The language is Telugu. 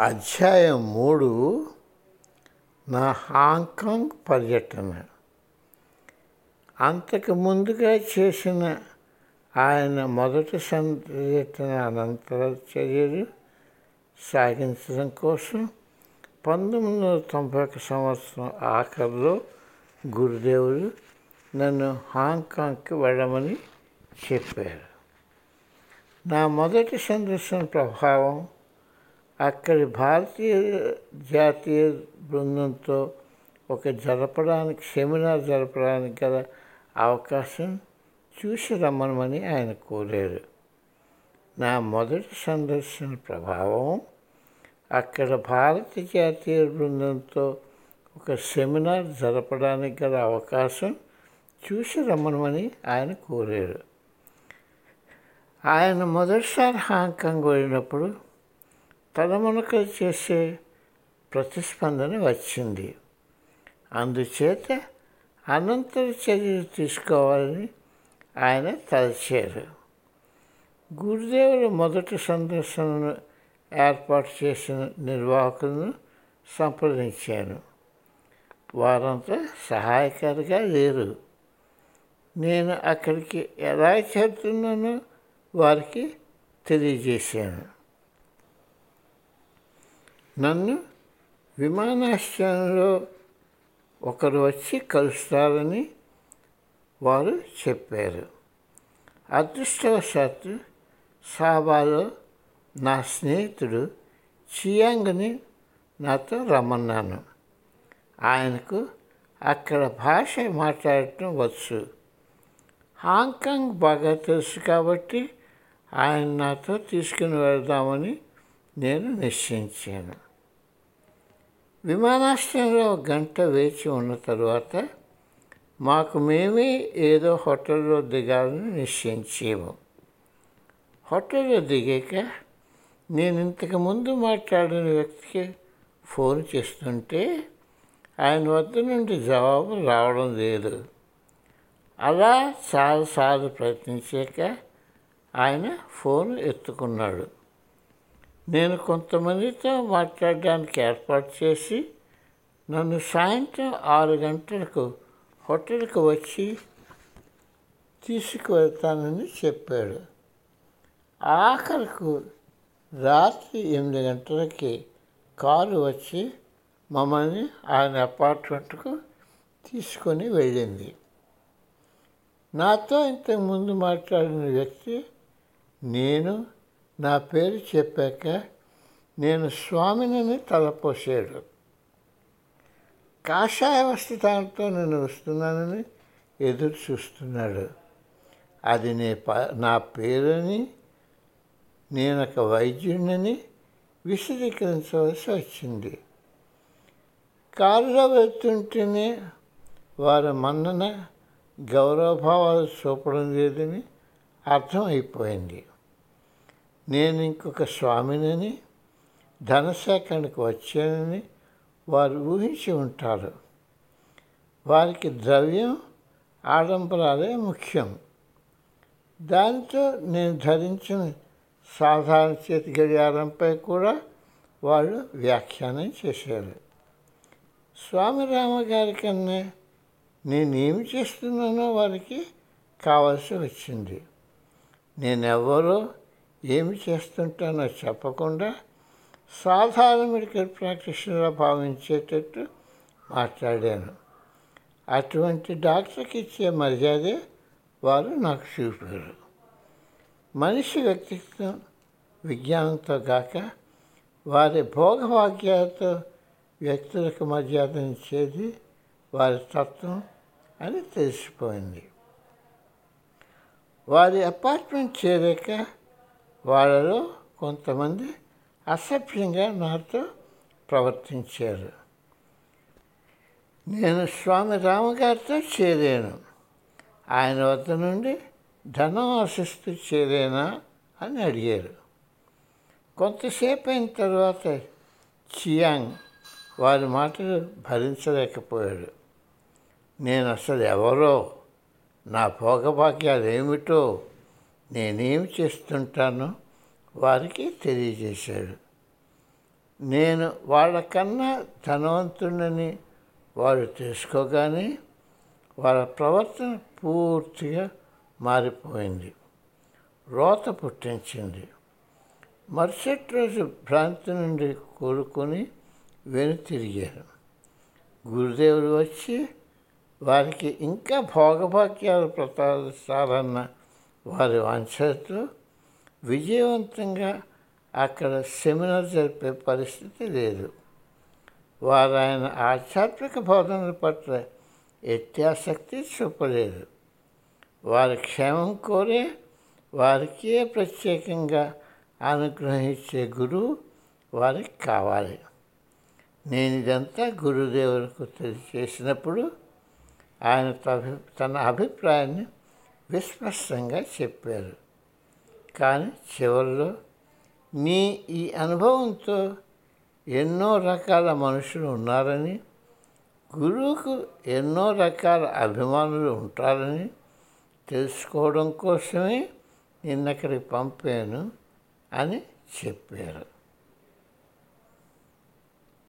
అధ్యాయం మూడు నా హాంకాంగ్ పర్యటన. అంతకు ముందుగా చేసిన ఆయన మొదటి సందర్శన అనంతర చర్యలు సాగించడం కోసం పంతొమ్మిది వందల తొంభై ఒక సంవత్సరం ఆఖరిలో గురుదేవుడు నన్ను హాంకాంగ్కి వెళ్ళమని చెప్పారు. నా మొదటి సందర్శన ప్రభావం అక్కడి భారతీయ జాతీయ బృందంతో ఒక జరపడానికి సెమినార్ జరపడానికి గల అవకాశం చూసి రమ్మనమని ఆయన కోరారు. నా మొదటి సందర్శన ప్రభావం అక్కడ భారత జాతీయ బృందంతో ఒక సెమినార్ జరపడానికి గల అవకాశం చూసి రమ్మనమని ఆయన కోరారు. ఆయన మొదటిసారి హాంకాంగ్ వెళ్ళినప్పుడు తలమునక చేసే ప్రతిస్పందన వచ్చింది. అందుచేత అనంతర చర్యలు తీసుకోవాలని ఆయన తలచారు గురుదేవుల మొదటి సందర్శనను ఏర్పాటు చేసిన నిర్వాహకులను సంప్రదించాను. వారంతా సహాయకారిగా లేరు. నేను అక్కడికి ఎలా చేరుతున్నానో వారికి తెలియజేశాను. నన్ను విమానాశ్రయంలో ఒకరు వచ్చి కలుస్తారని వారు చెప్పారు. అదృష్టవశాత్తు సాబాలో నా స్నేహితుడు చియాంగ్ని నాతో రమ్మన్నాను. ఆయనకు అక్కడ భాష మాట్లాడటం వచ్చు. హాంకాంగ్ బాగా తెలుసు కాబట్టి ఆయన నాతో తీసుకుని వెళ్దామని నేను నిశ్చయించాను విమానాశ్రయంలో ఒక గంట వేచి ఉన్న తరువాత మాకు మేమే ఏదో హోటల్లో దిగాలని నిశ్చయించాము. హోటల్లో దిగాక నేను ఇంతకు ముందు మాట్లాడిన వ్యక్తికి ఫోన్ చేస్తుంటే ఆయన వద్ద నుండి జవాబు రావడం లేదు. అలా చాలాసార్లు ప్రయత్నించాక ఆయన ఫోన్ ఎత్తుకున్నాడు. నేను కొంతమందితో మాట్లాడడానికి ఏర్పాటు చేసి నన్ను సాయంత్రం ఆరు గంటలకు హోటల్కి వచ్చి తీసుకువెళ్తానని చెప్పాడు. ఆఖరకు రాత్రి ఎనిమిది గంటలకి కారు వచ్చి మమ్మల్ని ఆయన అపార్ట్మెంట్కు తీసుకొని వెళ్ళింది. నాతో ఇంతకుముందు మాట్లాడిన వ్యక్తి నేను నా పేరు చెప్పాక నేను స్వామిని తలపోసాడు. కాషాయ వస్త్రాలతో నేను వస్తున్నానని ఎదురు చూస్తున్నాడు. అది నే నా పేరుని నేను ఒక వైద్యుడిని విశదీకరించవలసి వచ్చింది. కారులో వెళ్తుంటేనే వారి మన్నన గౌరవభావాలు చూపడం లేదని అర్థమైపోయింది. నేను ఇంకొక స్వామినని ధనసేకరణకు వచ్చానని వారు ఊహించి ఉంటారు. వారికి ద్రవ్యం ఆడంబరాలే ముఖ్యం. దానితో నేను ధరించిన సాధారణ చేతి గడియారంపై కూడా వాళ్ళు వ్యాఖ్యానం చేశారు. స్వామి రామగారి కన్నా నేనేమి చేస్తున్నానో వారికి కావాల్సి వచ్చింది. నేనెవరో ఏమి చేస్తుంటానో చెప్పకుండా సాధారణ మెడికల్ ప్రాక్టీషనర్గా భావించేటట్టు మాట్లాడాను. అటువంటి డాక్టర్కి ఇచ్చే మర్యాదే వారు నాకు చూపారు. మనిషి వ్యక్తిత్వం విజ్ఞానంతో కాక వారి భోగభాగ్యాలతో వ్యక్తులకు మర్యాదనిచ్చేది వారి తత్వం అని తెలిసిపోయింది. వారి అపార్ట్మెంట్ చేరాక వాళ్ళలో కొంతమంది అసభ్యంగా నాతో ప్రవర్తించారు. నేను స్వామి రామగారితో చేరాను. ఆయన వద్ద నుండి ధనం ఆశిస్తూ చేరేనా అని అడిగారు. కొంతసేపు అయిన తర్వాత చియాంగ్ వారి మాటలు భరించలేకపోయాడు. నేను అసలు ఎవరో? నా భోగభాగ్యాలు ఏమిటో? నేనేమి చేస్తుంటానో వారికి తెలియజేశాడు. నేను వాళ్ళకన్నా ధనవంతుడని వారు తెలుసుకోగానే వాళ్ళ ప్రవర్తన పూర్తిగా మారిపోయింది. రోత పుట్టించింది. మరుసటి రోజు భ్రాంతి నుండి కోరుకొని వెనుతిరిగారు గురుదేవుడు వచ్చి వారికి ఇంకా భోగభాగ్యాలు ప్రసాదిస్తారన్న వారి వాంఛతో విజయవంతంగా అక్కడ సెమినార్ జరిపే పరిస్థితి లేదు. వారు ఆయన ఆధ్యాత్మిక బోధనల పట్ల ఎత్యాసక్తి చూపలేదు. వారి క్షేమం కోరే వారికే ప్రత్యేకంగా అనుగ్రహించే గురువు వారికి కావాలి. నేను ఇదంతా గురుదేవులకు తెలియచేసినప్పుడు ఆయన తన అభిప్రాయాన్ని విస్పష్టంగా చెప్పారు. కానీ చివరిలో మీ ఈ అనుభవంతో ఎన్నో రకాల మనుషులు ఉన్నారని గురువుకు ఎన్నో రకాల అభిమానులు ఉంటారని తెలుసుకోవడం కోసమే నిన్నక్కడికి పంపాను అని చెప్పారు.